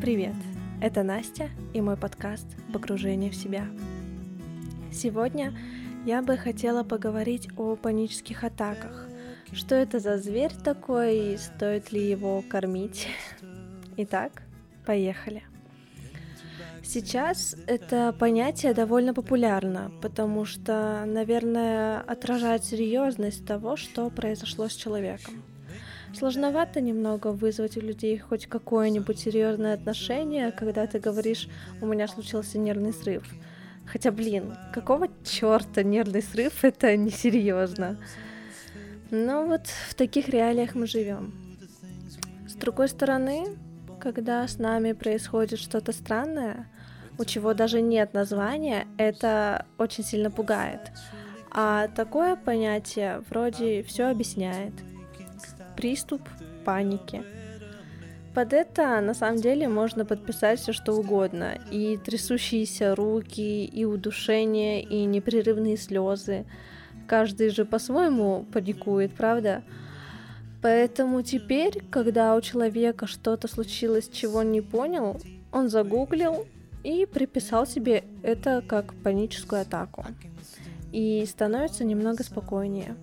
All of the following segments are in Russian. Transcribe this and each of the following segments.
Привет! Это Настя и мой подкаст «Погружение в себя». Сегодня я бы хотела поговорить о панических атаках. Что это за зверь такой и стоит ли его кормить? Итак, поехали. Сейчас это понятие довольно популярно, потому что, наверное, отражает серьезность того, что произошло с человеком. Сложновато немного вызвать у людей хоть какое-нибудь серьезное отношение, когда ты говоришь, у меня случился нервный срыв. Хотя, блин, какого черта нервный срыв это несерьезно. Но вот в таких реалиях мы живем. С другой стороны, когда с нами происходит что-то странное, у чего даже нет названия, это очень сильно пугает. А такое понятие вроде все объясняет – приступ паники. Под это на самом деле можно подписать все что угодно. И трясущиеся руки, и удушение, и непрерывные слезы. Каждый же по-своему паникует, правда? Поэтому теперь, когда у человека что-то случилось, чего он не понял, он загуглил и приписал себе это как паническую атаку. И становится немного спокойнее.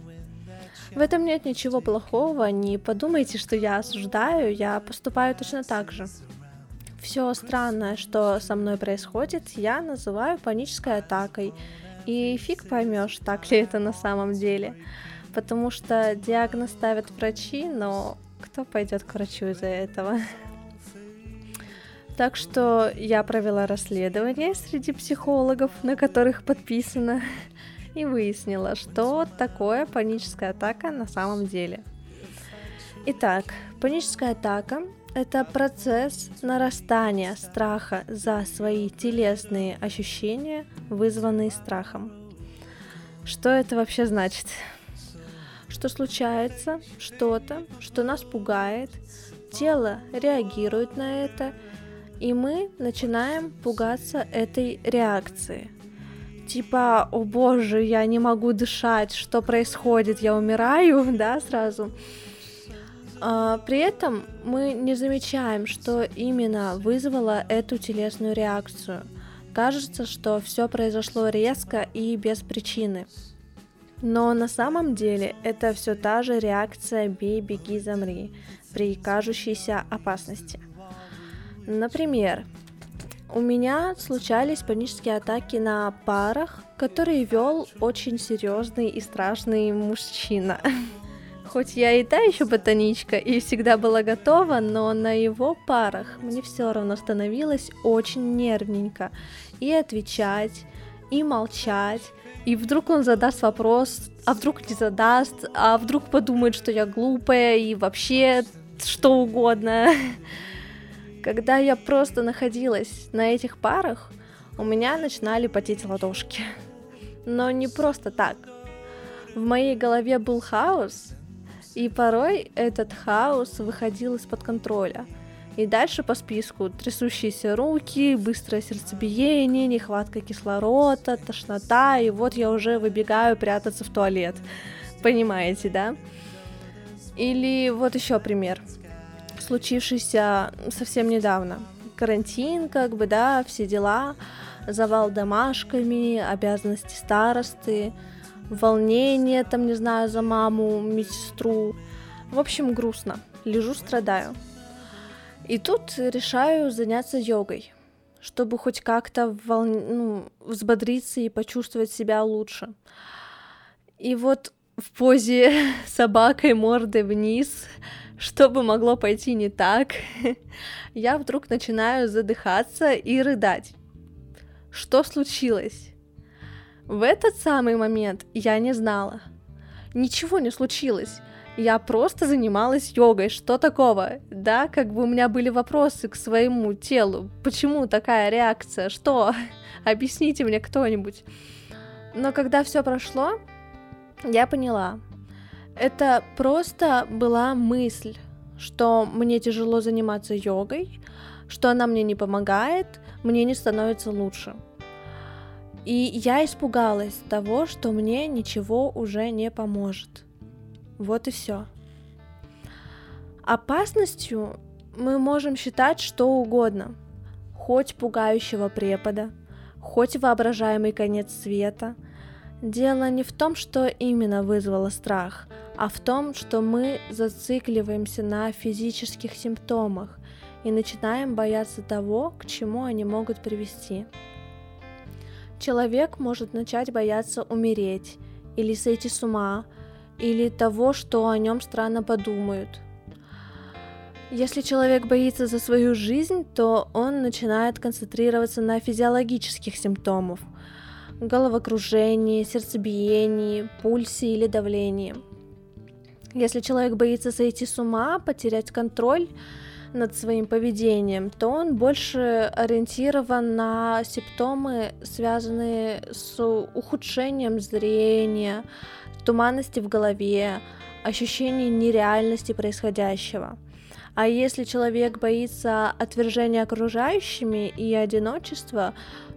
В этом нет ничего плохого, не подумайте, что я осуждаю, я поступаю точно так же. Все странное, что со мной происходит, я называю панической атакой. И фиг поймешь, так ли это на самом деле. Потому что диагноз ставят врачи, но кто пойдет к врачу из-за этого? Так что я провела расследование среди психологов, на которых подписано и выяснила, что такое паническая атака на самом деле. Итак, паническая атака – это процесс нарастания страха за свои телесные ощущения, вызванные страхом. Что это вообще значит? Что случается что-то, что нас пугает, тело реагирует на это, и мы начинаем пугаться этой реакции – типа, о боже, я не могу дышать, что происходит, я умираю, да, сразу. А, при этом мы не замечаем, что именно вызвало эту телесную реакцию. Кажется, что все произошло резко и без причины. Но на самом деле это все та же реакция «бей, беги, замри» при кажущейся опасности. Например, у меня случались панические атаки на парах, которые вел очень серьезный и страшный мужчина. Хоть я и та еще ботаничка и всегда была готова, но на его парах мне все равно становилось очень нервненько и отвечать, и молчать, и вдруг он задаст вопрос, а вдруг не задаст, а вдруг подумает, что я глупая и вообще что угодно. Когда я просто находилась на этих парах, у меня начинали потеть ладошки. Но не просто так. В моей голове был хаос, и порой этот хаос выходил из-под контроля. И дальше по списку трясущиеся руки, быстрое сердцебиение, нехватка кислорода, тошнота, и вот я уже выбегаю прятаться в туалет. Понимаете, да? Или вот еще пример случившийся совсем недавно. Карантин, как бы, да, все дела, завал домашками, обязанности старосты, волнение, там, не знаю, за маму, медсестру. В общем, грустно. Лежу, страдаю. И тут решаю заняться йогой, чтобы хоть как-то вол... ну, взбодриться и почувствовать себя лучше. И вот в позе собакой мордой вниз что бы могло пойти не так, я вдруг начинаю задыхаться и рыдать. Что случилось? В этот самый момент я не знала. Ничего не случилось. Я просто занималась йогой. Что такого? Да, как бы у меня были вопросы к своему телу. Почему такая реакция? Что? Объясните мне кто-нибудь. Но когда все прошло, я поняла, это просто была мысль, что мне тяжело заниматься йогой, что она мне не помогает, мне не становится лучше. И я испугалась того, что мне ничего уже не поможет. Вот и все. Опасностью мы можем считать что угодно, хоть пугающего препода, хоть воображаемый конец света. Дело не в том, что именно вызвало страх, а в том, что мы зацикливаемся на физических симптомах и начинаем бояться того, к чему они могут привести. Человек может начать бояться умереть, или сойти с ума, или того, что о нем странно подумают. Если человек боится за свою жизнь, то он начинает концентрироваться на физиологических симптомах – головокружении, сердцебиении, пульсе или давлении. Если человек боится сойти с ума, потерять контроль над своим поведением, то он больше ориентирован на симптомы, связанные с ухудшением зрения, туманности в голове, ощущение нереальности происходящего. А если человек боится отвержения окружающими и одиночества,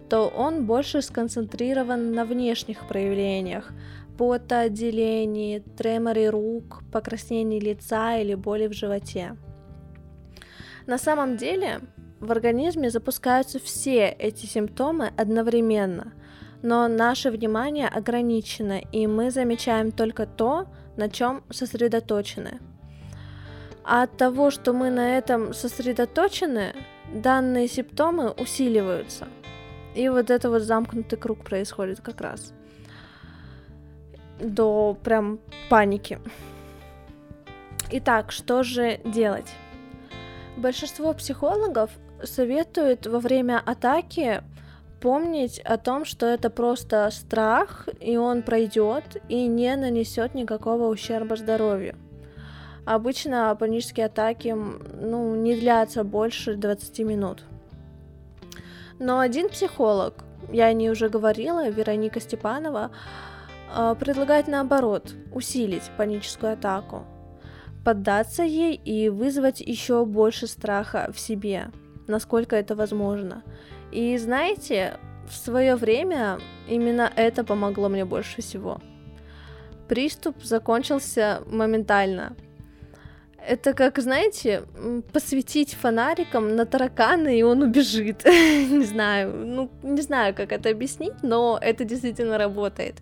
то он больше сконцентрирован на внешних проявлениях, потоотделении, треморе рук, покраснении лица или боли в животе. На самом деле в организме запускаются все эти симптомы одновременно, но наше внимание ограничено, и мы замечаем только то, на чем сосредоточены. А от того, что мы на этом сосредоточены, данные симптомы усиливаются. И вот это вот замкнутый круг происходит как раз. До прям паники. Итак, что же делать? Большинство психологов советуют во время атаки помнить о том, что это просто страх, и он пройдет и не нанесет никакого ущерба здоровью. Обычно панические атаки ну, не длятся больше 20 минут. Но один психолог, я о ней уже говорила, Вероника Степанова, предлагает наоборот усилить паническую атаку поддаться ей и вызвать еще больше страха в себе, насколько это возможно. И знаете, в свое время именно это помогло мне больше всего. Приступ закончился моментально. Это как, знаете, посветить фонариком на таракана, и он убежит. не знаю, ну, не знаю, как это объяснить, но это действительно работает.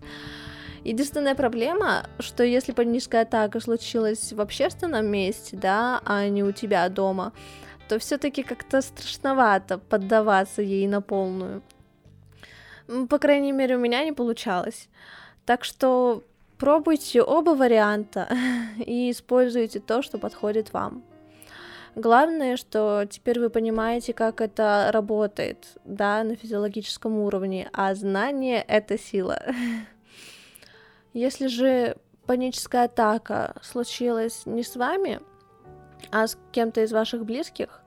Единственная проблема, что если паническая атака случилась в общественном месте, да, а не у тебя дома, то все-таки как-то страшновато поддаваться ей на полную. По крайней мере, у меня не получалось. Так что пробуйте оба варианта и используйте то, что подходит вам. Главное, что теперь вы понимаете, как это работает, да, на физиологическом уровне, а знание — это сила. Если же паническая атака случилась не с вами, а с кем-то из ваших близких,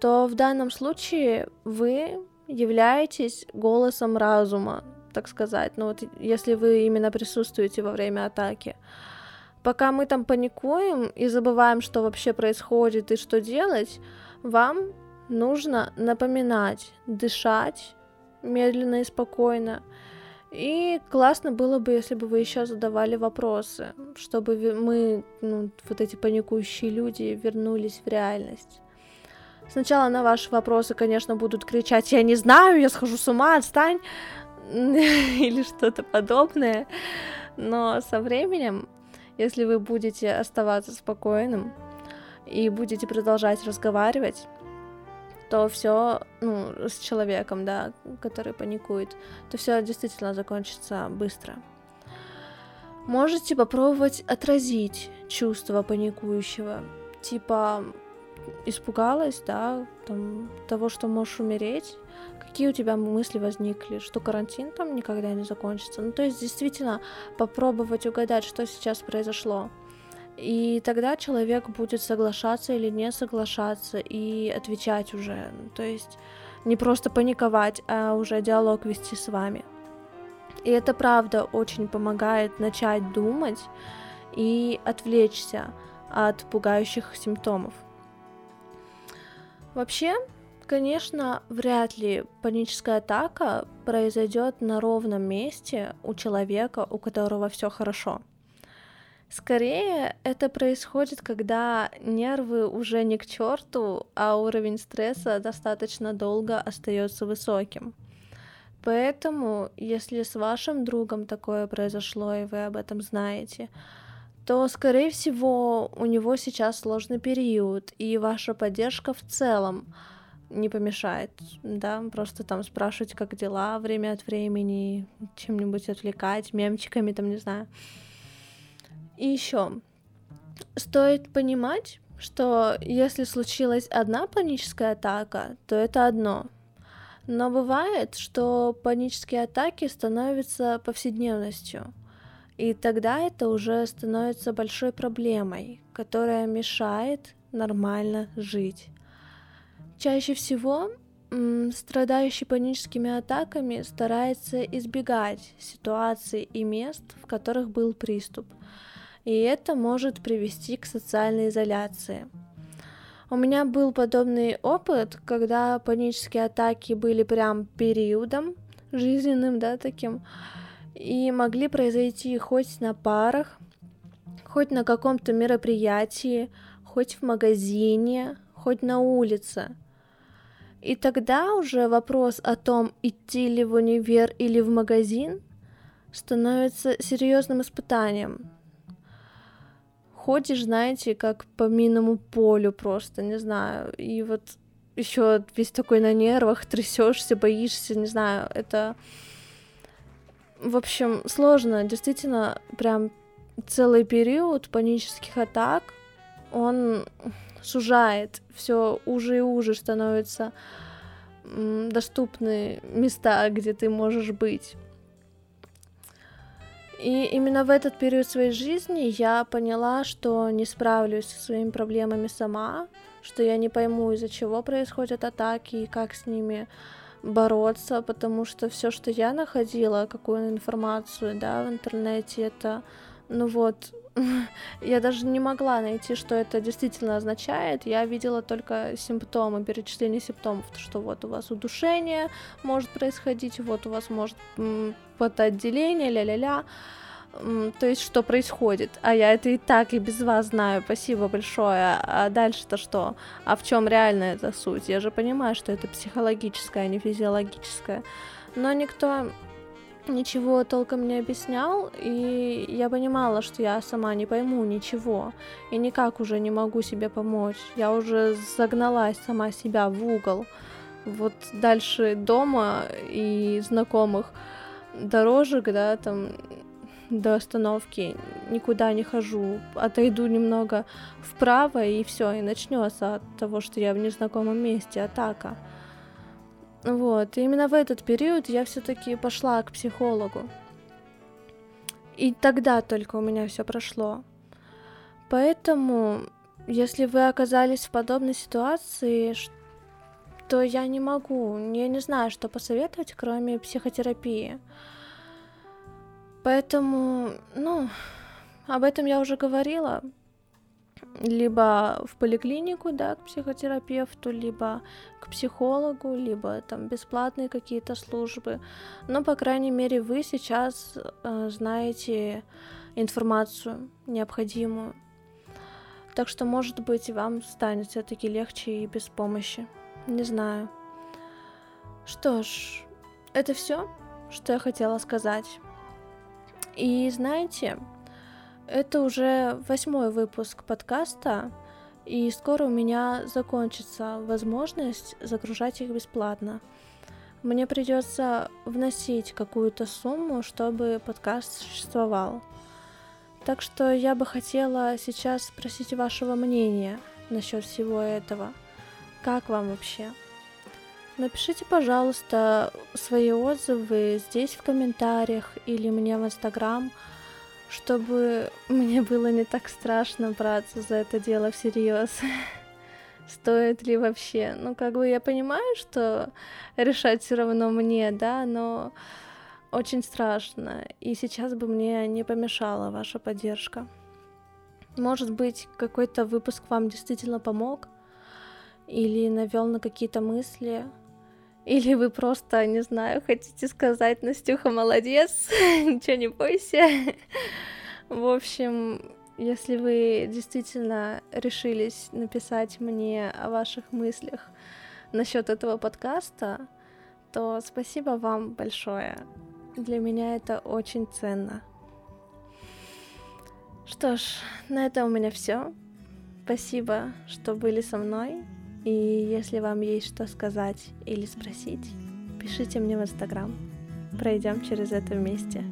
то в данном случае вы являетесь голосом разума, так сказать. Ну вот если вы именно присутствуете во время атаки. Пока мы там паникуем и забываем, что вообще происходит и что делать, вам нужно напоминать, дышать медленно и спокойно, и классно было бы, если бы вы еще задавали вопросы, чтобы мы, ну, вот эти паникующие люди, вернулись в реальность. Сначала на ваши вопросы, конечно, будут кричать «Я не знаю, я схожу с ума, отстань!» или что-то подобное. Но со временем, если вы будете оставаться спокойным и будете продолжать разговаривать, то все, ну, с человеком, да, который паникует, то все действительно закончится быстро. Можете попробовать отразить чувство паникующего, типа испугалась, да, там, того, что можешь умереть, какие у тебя мысли возникли, что карантин там никогда не закончится. Ну, то есть, действительно, попробовать угадать, что сейчас произошло. И тогда человек будет соглашаться или не соглашаться и отвечать уже. То есть не просто паниковать, а уже диалог вести с вами. И это правда очень помогает начать думать и отвлечься от пугающих симптомов. Вообще, конечно, вряд ли паническая атака произойдет на ровном месте у человека, у которого все хорошо. Скорее, это происходит, когда нервы уже не к черту, а уровень стресса достаточно долго остается высоким. Поэтому, если с вашим другом такое произошло, и вы об этом знаете, то, скорее всего, у него сейчас сложный период, и ваша поддержка в целом не помешает, да, просто там спрашивать, как дела время от времени, чем-нибудь отвлекать, мемчиками, там, не знаю. И еще стоит понимать, что если случилась одна паническая атака, то это одно. Но бывает, что панические атаки становятся повседневностью. И тогда это уже становится большой проблемой, которая мешает нормально жить. Чаще всего страдающий паническими атаками старается избегать ситуаций и мест, в которых был приступ. И это может привести к социальной изоляции. У меня был подобный опыт, когда панические атаки были прям периодом жизненным, да, таким, и могли произойти хоть на парах, хоть на каком-то мероприятии, хоть в магазине, хоть на улице. И тогда уже вопрос о том, идти ли в универ или в магазин, становится серьезным испытанием. Ходишь, знаете, как по минному полю просто, не знаю, и вот еще весь такой на нервах, трясешься, боишься, не знаю, это в общем, сложно. Действительно, прям целый период панических атак, он сужает, все уже и уже становятся доступны места, где ты можешь быть. И именно в этот период своей жизни я поняла, что не справлюсь со своими проблемами сама, что я не пойму, из-за чего происходят атаки и как с ними бороться, потому что все, что я находила, какую информацию, да, в интернете, это, ну вот, я даже не могла найти, что это действительно означает. Я видела только симптомы, перечисление симптомов, что вот у вас удушение может происходить, вот у вас может потоотделение, ля-ля-ля. То есть что происходит, а я это и так и без вас знаю, спасибо большое, а дальше-то что, а в чем реально эта суть, я же понимаю, что это психологическое, а не физиологическое, но никто ничего толком не объяснял, и я понимала, что я сама не пойму ничего, и никак уже не могу себе помочь, я уже загналась сама себя в угол, вот дальше дома и знакомых дорожек, да, там до остановки, никуда не хожу, отойду немного вправо и все, и начнется от того, что я в незнакомом месте, атака. Вот, и именно в этот период я все-таки пошла к психологу. И тогда только у меня все прошло. Поэтому, если вы оказались в подобной ситуации, то я не могу, я не знаю, что посоветовать, кроме психотерапии. Поэтому, ну, об этом я уже говорила. Либо в поликлинику, да, к психотерапевту, либо к психологу, либо там бесплатные какие-то службы. Но, по крайней мере, вы сейчас э, знаете информацию необходимую. Так что, может быть, вам станет все-таки легче и без помощи. Не знаю. Что ж, это все, что я хотела сказать. И знаете, это уже восьмой выпуск подкаста, и скоро у меня закончится возможность загружать их бесплатно. Мне придется вносить какую-то сумму, чтобы подкаст существовал. Так что я бы хотела сейчас спросить вашего мнения насчет всего этого. Как вам вообще? Напишите, пожалуйста, свои отзывы здесь в комментариях или мне в Инстаграм, чтобы мне было не так страшно браться за это дело всерьез. Стоит ли вообще? Ну, как бы я понимаю, что решать все равно мне, да, но очень страшно. И сейчас бы мне не помешала ваша поддержка. Может быть, какой-то выпуск вам действительно помог или навел на какие-то мысли, или вы просто, не знаю, хотите сказать, Настюха, молодец, ничего не бойся. В общем, если вы действительно решились написать мне о ваших мыслях насчет этого подкаста, то спасибо вам большое. Для меня это очень ценно. Что ж, на этом у меня все. Спасибо, что были со мной. И если вам есть что сказать или спросить, пишите мне в Инстаграм. Пройдем через это вместе.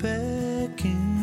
Back in